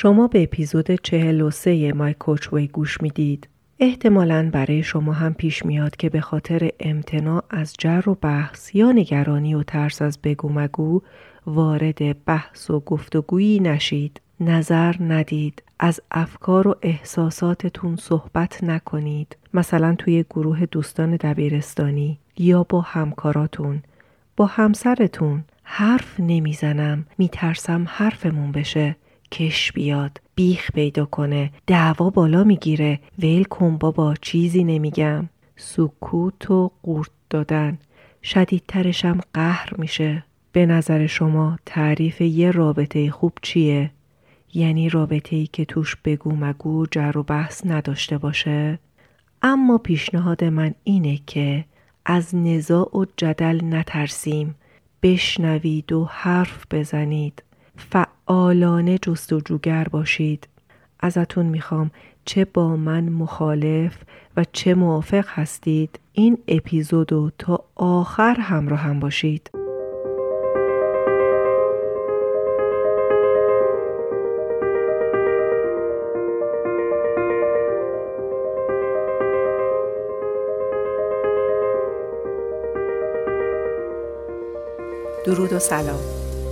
شما به اپیزود 43 مای کوچوی گوش می‌دید. احتمالا برای شما هم پیش میاد که به خاطر امتناع از جر و بحث یا نگرانی و ترس از بگو مگو وارد بحث و گفتگویی نشید. نظر ندید. از افکار و احساساتتون صحبت نکنید. مثلا توی گروه دوستان دبیرستانی یا با همکاراتون. با همسرتون. حرف نمی‌زنم. میترسم حرفمون بشه. کش بیاد بیخ پیدا کنه دعوا بالا می‌گیره. ویل کن بابا چیزی نمیگم. سکوت و قورت دادن. شدیدترشم قهر میشه. به نظر شما تعریف یه رابطه خوب چیه؟ یعنی رابطه ای که توش بگو مگو جر و بحث نداشته باشه؟ اما پیشنهاد من اینه که از نزاع و جدل نترسیم. بشنوید و حرف بزنید. فعالانه جستجوگر باشید. ازتون می‌خوام چه با من مخالف و چه موافق هستید این اپیزودو تا آخر همراه هم باشید. درود و سلام.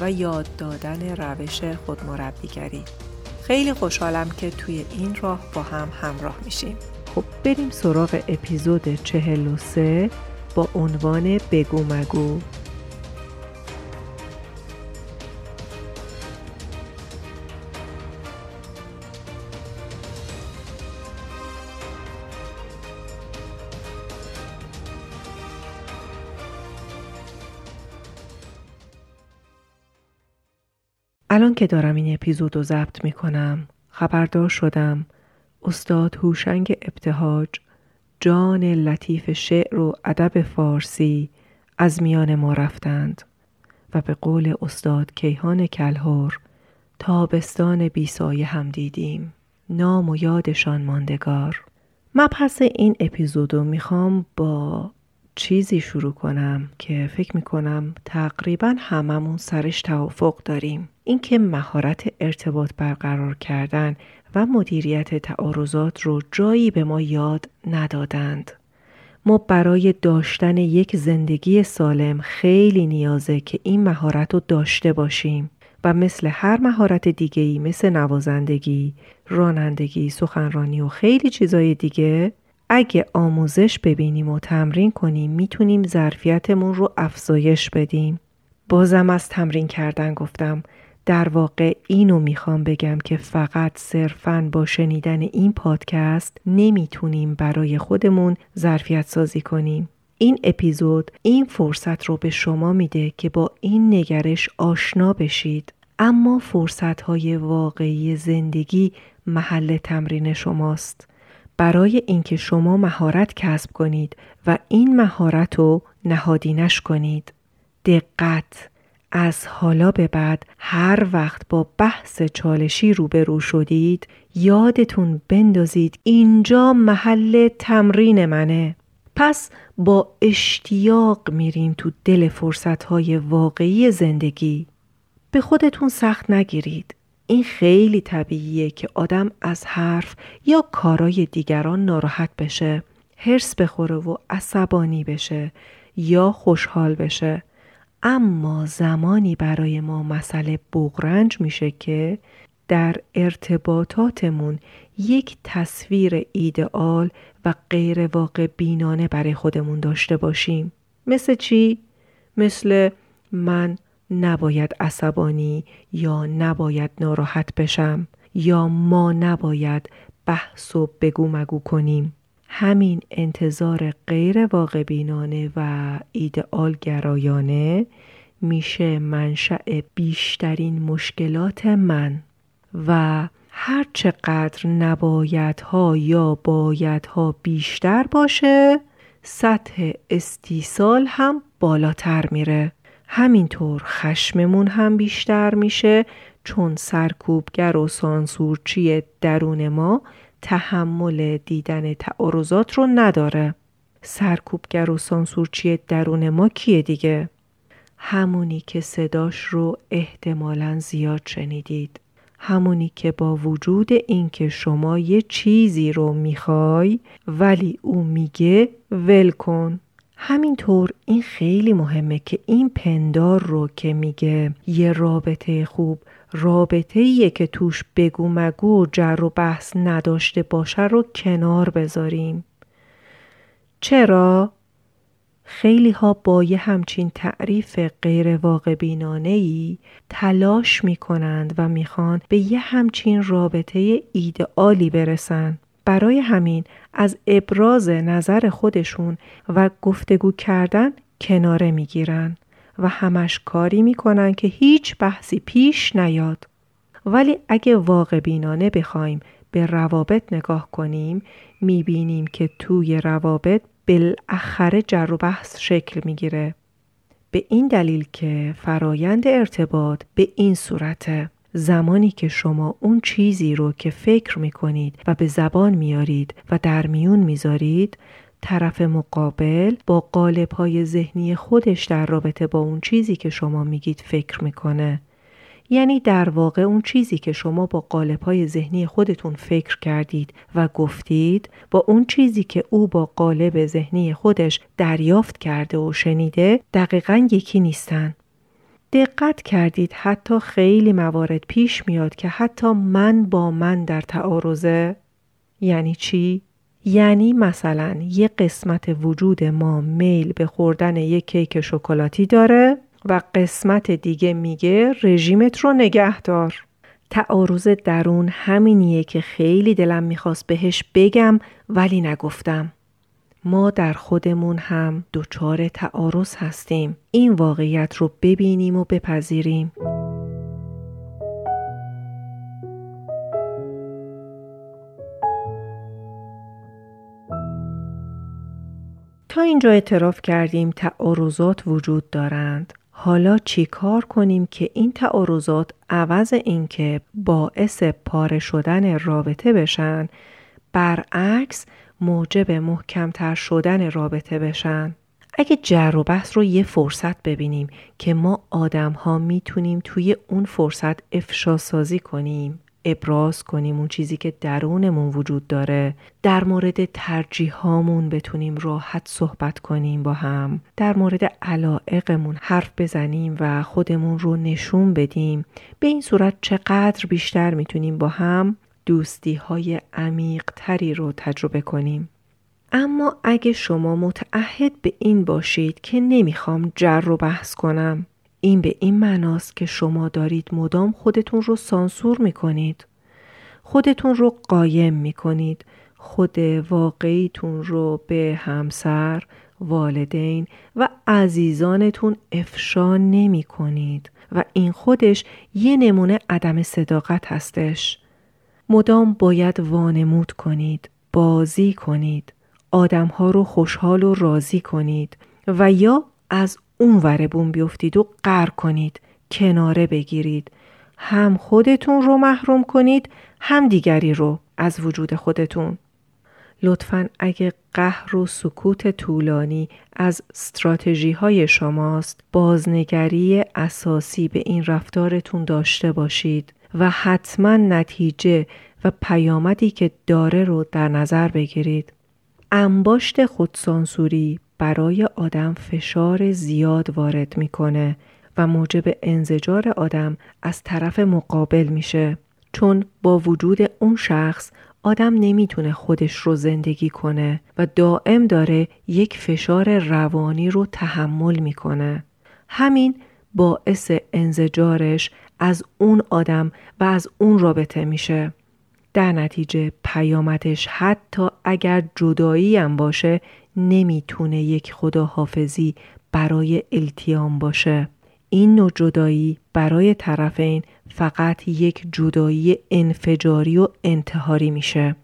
و یاد دادن روش خودمربیگری. خیلی خوشحالم که توی این راه با هم همراه میشیم. خب بریم سراغ اپیزود 43 با عنوان بگو مگو. الان که دارم این اپیزود رو ضبط می کنم خبردار شدم. استاد هوشنگ ابتهاج جان لطیف شعر و ادب فارسی از میان ما رفتند و به قول استاد کیهان کلهور تابستان بیسایه هم دیدیم. نام و یادشان ماندگار. مبحث این اپیزودو می‌خوام با چیزی شروع کنم که فکر می‌کنم تقریبا هممون سرش توافق داریم. اینکه مهارت ارتباط برقرار کردن و مدیریت تعارضات رو جایی به ما یاد ندادند. ما برای داشتن یک زندگی سالم خیلی نیازه که این مهارت رو داشته باشیم و مثل هر مهارت دیگهی مثل نوازندگی، رانندگی، سخنرانی و خیلی چیزای دیگه اگه آموزش ببینیم و تمرین کنیم می‌تونیم ظرفیتمون رو افزایش بدیم. بازم از تمرین کردن گفتم در واقع اینو می‌خوام بگم که فقط صرفاً با شنیدن این پادکست نمی‌تونیم برای خودمون ظرفیت سازی کنیم. این اپیزود این فرصت رو به شما میده که با این نگرش آشنا بشید. اما فرصت های واقعی زندگی محل تمرین شماست. برای اینکه شما مهارت کسب کنید و این مهارت رو نهادینش کنید. دقت از حالا به بعد هر وقت با بحث چالشی روبرو شدید یادتون بندازید اینجا محل تمرین منه. پس با اشتیاق میرین تو دل فرصتهای واقعی زندگی. به خودتون سخت نگیرید. این خیلی طبیعیه که آدم از حرف یا کارای دیگران ناراحت بشه هرس بخوره و عصبانی بشه یا خوشحال بشه. اما زمانی برای ما مسئله بغرنج میشه که در ارتباطاتمون یک تصویر ایدئال و غیر واقع بینانه برای خودمون داشته باشیم مثل چی؟ مثل من نباید عصبانی یا نباید ناراحت بشم یا ما نباید بحث و بگو مگو کنیم همین انتظار غیر واقع بینانه و ایدئال گرایانه میشه منشأ بیشترین مشکلات من و هر چقدر نبایدها یا بایدها بیشتر باشه سطح استیصال هم بالاتر میره. همینطور خشممون هم بیشتر میشه چون سرکوبگر و سانسورچی درون ما تحمل دیدن تعارضات رو نداره. سرکوبگر و سانسورچی درون ما کیه دیگه؟ همونی که صداش رو احتمالا زیاد شنیدید. همونی که با وجود اینکه شما یه چیزی رو می‌خوای ولی او میگه ول کن. همینطور این خیلی مهمه که این پندار رو که میگه یه رابطه خوب رابطه ایه که توش بگو مگو و جر و بحث نداشته باشه رو کنار بذاریم چرا؟ خیلی ها با یه همچین تعریف غیر واقع بینانه ای تلاش می کنند و می‌خوان به یه همچین رابطه ایدئالی برسن. برای همین از ابراز نظر خودشون و گفتگو کردن کناره می‌گیرن و همش کاری می‌کنن که هیچ بحثی پیش نیاد. ولی اگه واقع بینانه بخوایم به روابط نگاه کنیم می‌بینیم که توی روابط بالاخره جر و بحث شکل می‌گیره به این دلیل که فرایند ارتباط به این صورته زمانی که شما اون چیزی رو که فکر می‌کنید و به زبان میارید و در میون می‌ذارید طرف مقابل با قالب های ذهنی خودش در رابطه با اون چیزی که شما میگید فکر می‌کنه یعنی در واقع اون چیزی که شما با قالب های ذهنی خودتون فکر کردید و گفتید با اون چیزی که او با قالب ذهنی خودش دریافت کرده و شنیده دقیقا یکی نیستن. دقت کردید حتی خیلی موارد پیش میاد که حتی من با من در تعارضه یعنی چی؟ یعنی مثلا یه قسمت وجود ما میل به خوردن یک کیک شکلاتی داره و قسمت دیگه میگه رژیمت رو نگه دار. تعارض درون همینیه که خیلی دلم می‌خواست بهش بگم ولی نگفتم. ما در خودمون هم دچار تعارض هستیم. این واقعیت رو ببینیم و بپذیریم. اینجا اعتراف کردیم تعارضات وجود دارند. حالا چی کار کنیم که این تعارضات عوض اینکه باعث پاره شدن رابطه بشن برعکس موجب محکمتر شدن رابطه بشن؟ اگه جر و بحث رو یه فرصت ببینیم که ما آدم ها می‌تونیم توی اون فرصت افشا سازی کنیم. ابراز کنیم اون چیزی که درونمون وجود داره. در مورد ترجیحامون بتونیم راحت صحبت کنیم با هم. در مورد علائقمون حرف بزنیم و خودمون رو نشون بدیم. به این صورت چقدر بیشتر می‌تونیم با هم دوستی های عمیق تری رو تجربه کنیم. اما اگه شما متعهد به این باشید که نمی‌خوام جر رو بحث کنم این به این معناست که شما دارید مدام خودتون رو سانسور می کنید. خودتون رو قایم می کنید. خود واقعیتون رو به همسر، والدین و عزیزانتون افشا نمی کنید و این خودش یه نمونه عدم صداقت هستش. مدام باید وانمود کنید، بازی کنید، آدمها رو خوشحال و راضی کنید و یا از اون بوم بیفتید و قر کنید کناره بگیرید. هم خودتون رو محروم کنید هم دیگری رو از وجود خودتون. لطفا اگه قهر و سکوت طولانی از استراتژی های شماست بازنگری اساسی به این رفتارتون داشته باشید و حتما نتیجه و پیامدی که داره رو در نظر بگیرید. انباشت خودسانسوری برای آدم فشار زیاد وارد می‌کنه و موجب انزجار آدم از طرف مقابل میشه. چون با وجود اون شخص آدم نمی‌تونه خودش رو زندگی کنه و دائم داره یک فشار روانی رو تحمل می‌کنه. همین باعث انزجارش از اون آدم و از اون رابطه میشه. در نتیجه پیامدش حتی اگر جدایی هم باشه نمی‌تونه یک خداحافظی برای التیام باشه. این نوع جدایی برای طرفین فقط یک جدایی انفجاری و انتحاری میشه.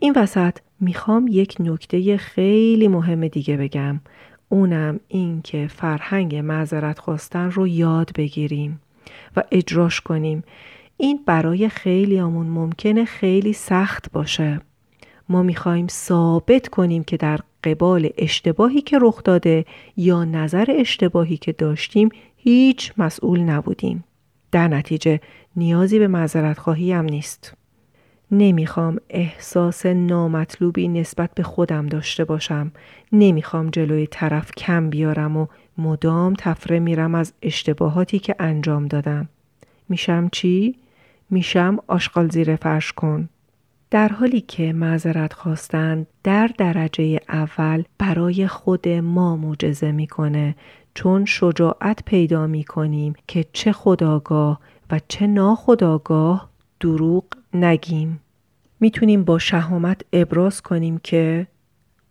این وسط می‌خوام یک نکته خیلی مهم دیگه بگم. اونم این که فرهنگ معذرت خواستن رو یاد بگیریم و اجراش کنیم. این برای خیلی همون ممکنه خیلی سخت باشه. ما می‌خوایم ثابت کنیم که در قبال اشتباهی که رخ داده یا نظر اشتباهی که داشتیم هیچ مسئول نبودیم. در نتیجه نیازی به معذرت خواهی هم نیست. نمی‌خوام احساس نامطلوبی نسبت به خودم داشته باشم. نمی‌خوام جلوی طرف کم بیارم و مدام تفره میرم از اشتباهاتی که انجام دادم. میشم چی؟ میشم آشغال زیر فرش کن. در حالی که معذرت خواستن در درجه اول برای خود ما معجزه می‌کنه چون شجاعت پیدا می‌کنیم که چه خداگاه و چه ناخداگاه دروغ نگیم. می‌تونیم با شهامت ابراز کنیم که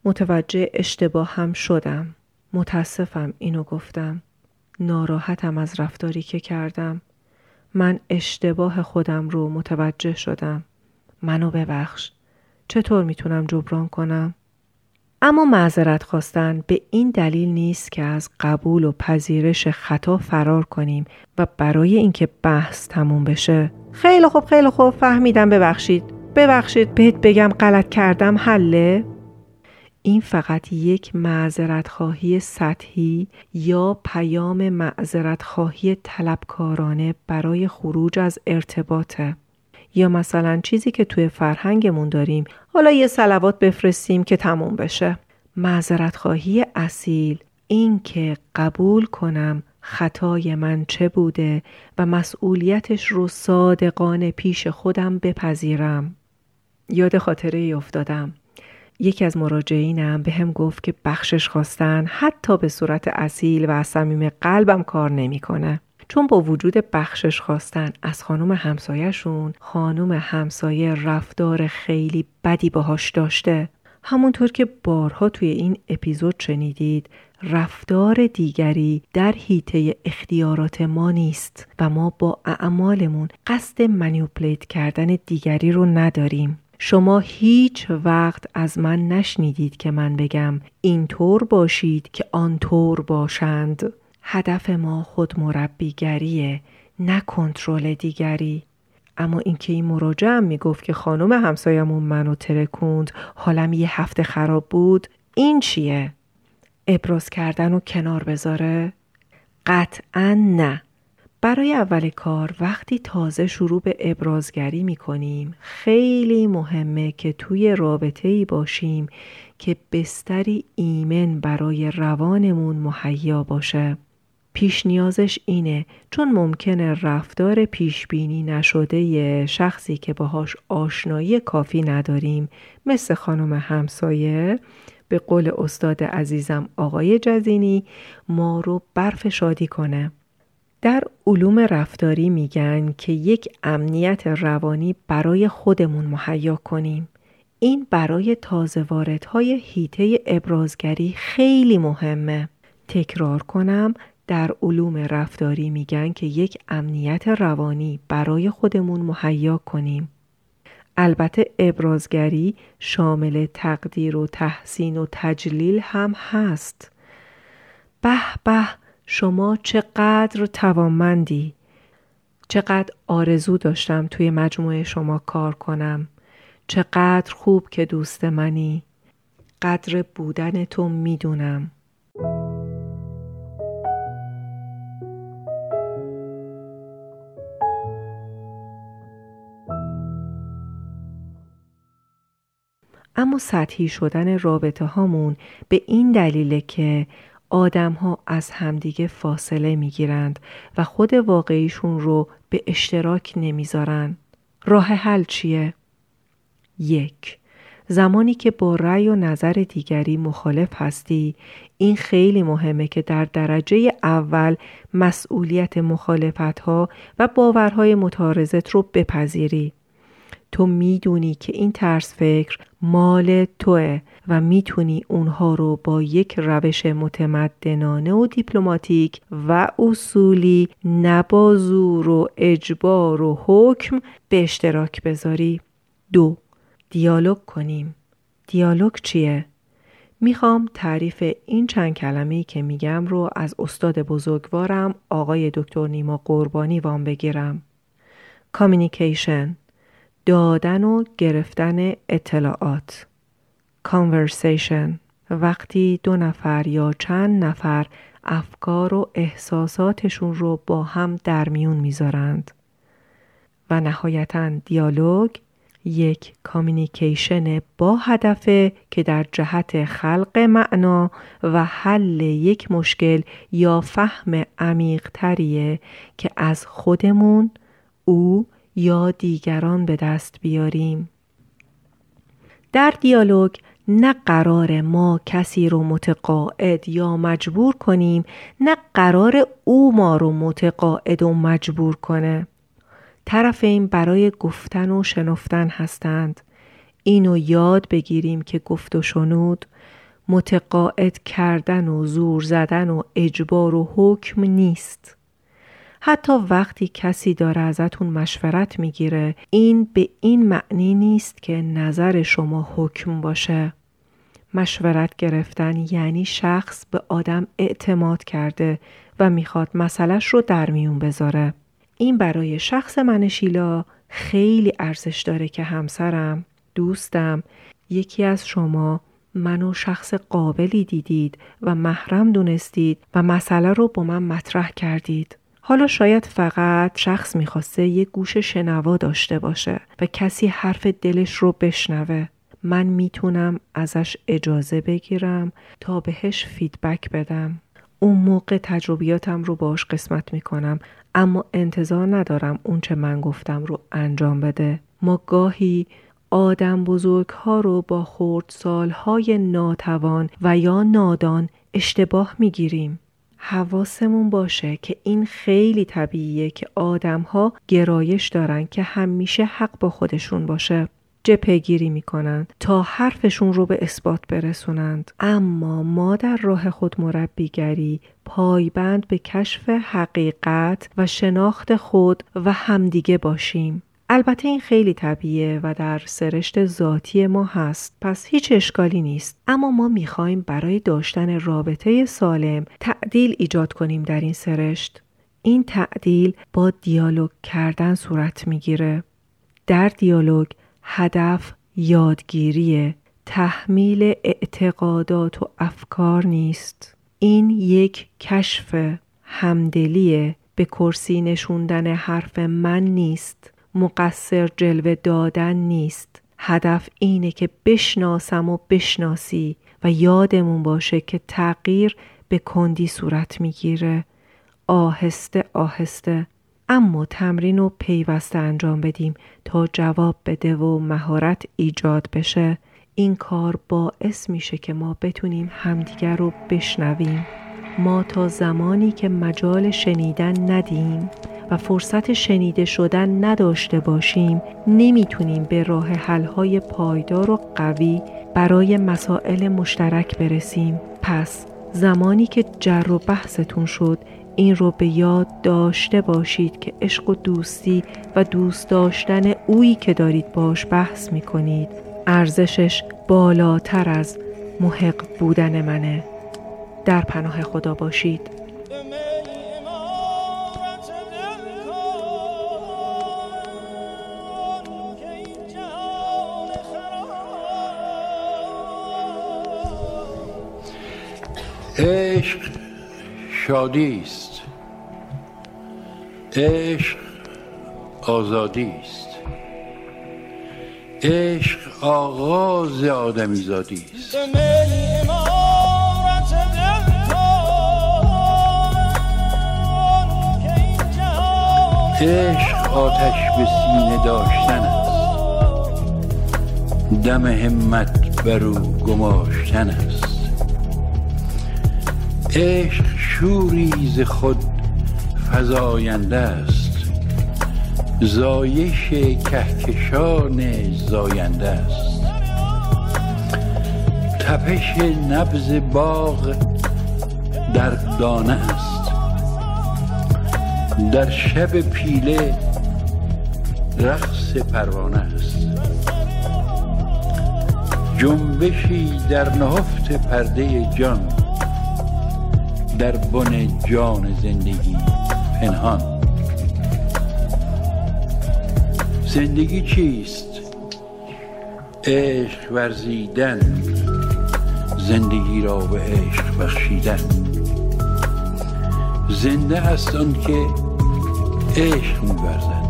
متوجه اشتباه هم شدم. متاسفم اینو گفتم. ناراحتم از رفتاری که کردم. من اشتباه خودم رو متوجه شدم. منو ببخش. چطور می‌تونم جبران کنم؟ اما معذرت خواستن به این دلیل نیست که از قبول و پذیرش خطا فرار کنیم و برای اینکه بحث تموم بشه خیلی خوب خیلی خوب. فهمیدم ببخشید. ببخشید بهت بگم غلط کردم. حله؟ این فقط یک معذرت خواهی سطحی یا پیام معذرت خواهی طلبکارانه برای خروج از ارتباطه. یا مثلا چیزی که توی فرهنگمون داریم. حالا یه سلوات بفرستیم که تموم بشه. معذرت خواهی اصیل. این که قبول کنم خطای من چه بوده و مسئولیتش رو صادقانه پیش خودم بپذیرم. یاد خاطره ای افتادم. یکی از مراجعینم به هم گفت که بخشش خواستن حتی به صورت اصیل و از صمیم قلبم کار نمی‌کنه. چون با وجود بخشش خواستن از خانم همسایهشون خانم همسایه رفتار خیلی بدی باهاش داشته. همونطور که بارها توی این اپیزود شنیدید رفتار دیگری در حیطه اختیارات ما نیست و ما با اعمالمون قصد منیوپلیت کردن دیگری رو نداریم. شما هیچ وقت از من نشنیدید که من بگم اینطور باشید که آنطور باشند. هدف ما خود مربیگریه نه کنترل دیگری. اما اینکه این مراجعم می‌گفت که خانم همسایمون منو ترکوند حالم یه هفته خراب بود این چیه؟ ابراز کردن و کنار بذاره؟ قطعا نه برای اول کار وقتی تازه شروع به ابرازگری می کنیم خیلی مهمه که توی رابطه ای باشیم که بستری ایمن برای روانمون مهیا باشه. پیش نیازش اینه چون ممکنه رفتار پیش بینی نشده شخصی که باهاش آشنایی کافی نداریم مثل خانم همسایه به قول استاد عزیزم آقای جزینی ما رو برف شادی کنه. در علوم رفتاری میگن که یک امنیت روانی برای خودمون مهیا کنیم. این برای تازه واردهای هیته ابرازگری خیلی مهمه. تکرار کنم در علوم رفتاری میگن که یک امنیت روانی برای خودمون مهیا کنیم. البته ابرازگری شامل تقدیر و تحسین و تجلیل هم هست. به به شما چقدر توانمندی. چقدر آرزو داشتم توی مجموعه شما کار کنم. چقدر خوب که دوست منی. قدر بودن تو می‌دونم. اما سطحی شدن رابطه هامون به این دلیله که آدم ها از همدیگه فاصله می گیرند و خود واقعیشون رو به اشتراک نمی‌ذارن. راه حل چیه؟ یک زمانی که با رأی و نظر دیگری مخالف هستی این خیلی مهمه که در درجه اول مسئولیت مخالفت ها و باورهای متارزت رو بپذیری تو می‌دونی که این ترس فکر مال توه و می‌تونی اونها رو با یک روش متمدنانه و دیپلماتیک و اصولی نبازور و اجبار و حکم به اشتراک بذاری دو دیالوگ کنیم دیالوگ چیه؟ می‌خوام تعریف این چند کلمه‌ای که میگم رو از استاد بزرگوارم آقای دکتر نیما قربانی وام بگیرم. کامیونیکیشن دادن و گرفتن اطلاعات. Conversation. وقتی دو نفر یا چند نفر افکار و احساساتشون رو با هم در میون می‌ذارند. و نهایتا دیالوگ یک کامیونیکیشن با هدفه که در جهت خلق معنا و حل یک مشکل یا فهم عمیق تریه که از خودمون او یا دیگران به دست بیاریم. در دیالوگ نه قرار ما کسی رو متقاعد یا مجبور کنیم نه قرار او ما رو متقاعد و مجبور کنه. طرفین برای گفتن و شنفتن هستند. اینو یاد بگیریم که گفت و شنود متقاعد کردن و زور زدن و اجبار و حکم نیست. حتی وقتی کسی داره ازتون مشورت می‌گیره این به این معنی نیست که نظر شما حکم باشه. مشورت گرفتن یعنی شخص به آدم اعتماد کرده و می‌خواد مسئلش رو در میون بذاره. این برای شخص من شیلا خیلی ارزش داره که همسرم دوستم یکی از شما منو شخص قابلی دیدید و محرم دونستید و مسئله رو با من مطرح کردید. حالا شاید فقط شخص می‌خواسته یه گوش شنوا داشته باشه و کسی حرف دلش رو بشنوه. من می‌تونم ازش اجازه بگیرم تا بهش فیدبک بدم. اون موقع تجربیاتم رو باش قسمت می‌کنم اما انتظار ندارم اون چه من گفتم رو انجام بده. ما گاهی آدم بزرگ ها رو با خورد سالهای ناتوان و یا نادان اشتباه می‌گیریم. حواسمون باشه که این خیلی طبیعیه که آدم ها گرایش دارن که همیشه حق با خودشون باشه. جپگیری گیری می‌کنند تا حرفشون رو به اثبات برسونند. اما ما در راه خود مربیگری پایبند به کشف حقیقت و شناخت خود و همدیگه باشیم. البته این خیلی طبیعیه و در سرشت ذاتی ما هست. پس هیچ اشکالی نیست. اما ما می‌خوایم برای داشتن رابطه سالم تعدیل ایجاد کنیم در این سرشت. این تعدیل با دیالوگ کردن صورت می‌گیره. در دیالوگ هدف یادگیری تحمیل اعتقادات و افکار نیست. این یک کشف همدلیه. به کرسی نشوندن حرف من نیست. مقصر جلوه دادن نیست. هدف اینه که بشناسم و بشناسی و یادمون باشه که تغییر به کندی صورت می‌گیره. آهسته آهسته. اما تمرین و پیوسته انجام بدیم تا جواب بده و مهارت ایجاد بشه. این کار باعث میشه که ما بتونیم همدیگر رو بشنویم. ما تا زمانی که مجال شنیدن ندیم. و فرصت شنیده شدن نداشته باشیم نمی‌تونیم به راه حلهای پایدار و قوی برای مسائل مشترک برسیم. پس زمانی که جر و بحثتون شد این رو به یاد داشته باشید که عشق و دوستی و دوست داشتن اویی که دارید باش بحث می کنید ارزشش بالاتر از محق بودن منه. در پناه خدا باشید. عشق شادی است عشق آزادی است عشق آغاز آدمی زادی است عشق آتش به سینه داشتن است. دم همت بر او گماشتن است. عشق شوری ز خود فزاینده است. زایش کهکشان زاینده است. تپش نبز باغ در دانه است. در شب پیله رقص پروانه است. جنبشی در نهفت پرده جان در بن جان زندگی پنهان. زندگی چیست؟ عشق ورزیدن. زندگی را به عشق بخشیدن. زنده است آن که عشق میورزد.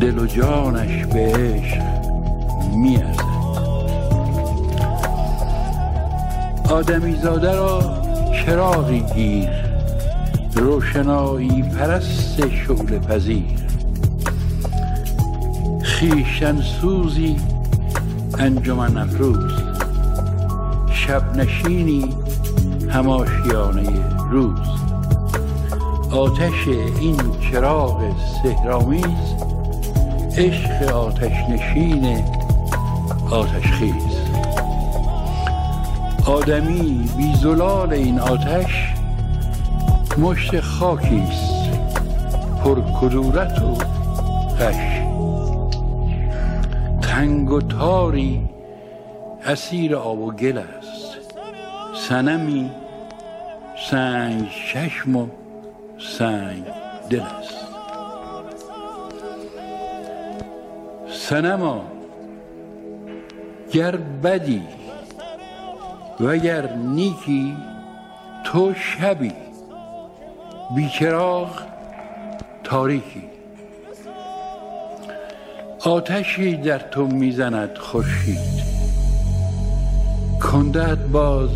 دل و جانش به عشق میارزد. آدمی زاده را چراغی گیر روشنایی پرست شغل پذیر. خیشن سوزی انجمن افروز. شب نشینی هماشیانه روز. آتش این چراغ سهرامیز عشق آتش نشین آتش خیز. آدمی بی زلال این آتش مشت خاکیست پر کدورت و غش تنگ و تاری اسیر آب و گل است. سنمی سنگ چشم و سنگ دل است. سنما گر بدی وگر نیکی تو شبی. بیچراغ تاریکی. آتشی در تو می‌زند خورشید. کندت باز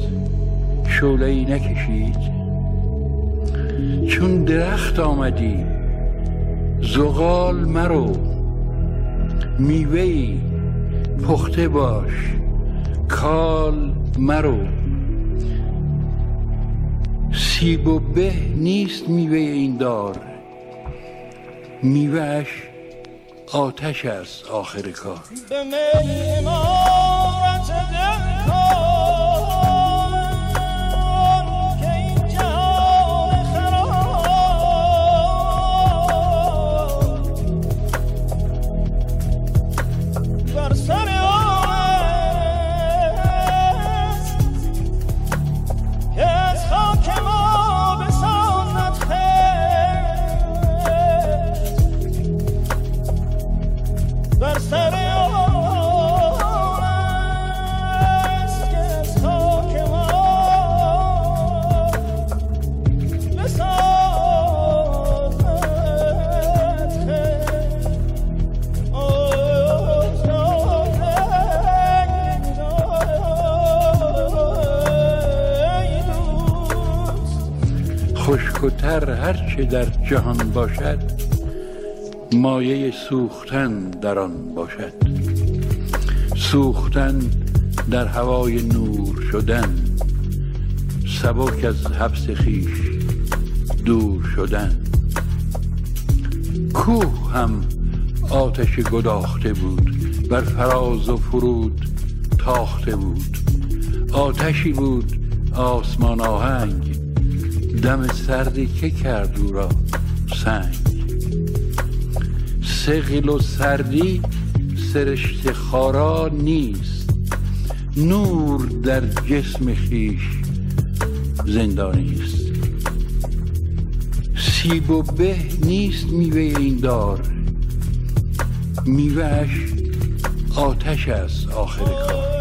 شعله ای نکشید. چون درخت آمدی زغال مرو. میوه پخته باش. کال مرو. سیب و به نیست میوه این دار. میوهش آتش است آخر کار. خشکتر هرچه در جهان باشد مایه سوختن در آن باشد. سوختن در هوای نور شدن سبک از حبس خیش دور شدن. کوه هم آتش گداخته بود بر فراز و فرود تاخته بود. آتشی بود آسمان آهنگ دم سردی که کرد او را سنگ. سقل و سردی سرشت خارا نیست. نور در جسم خیش زندانی است. سیب و به نیست میوه این دار. میوهش آتش است آخر کار.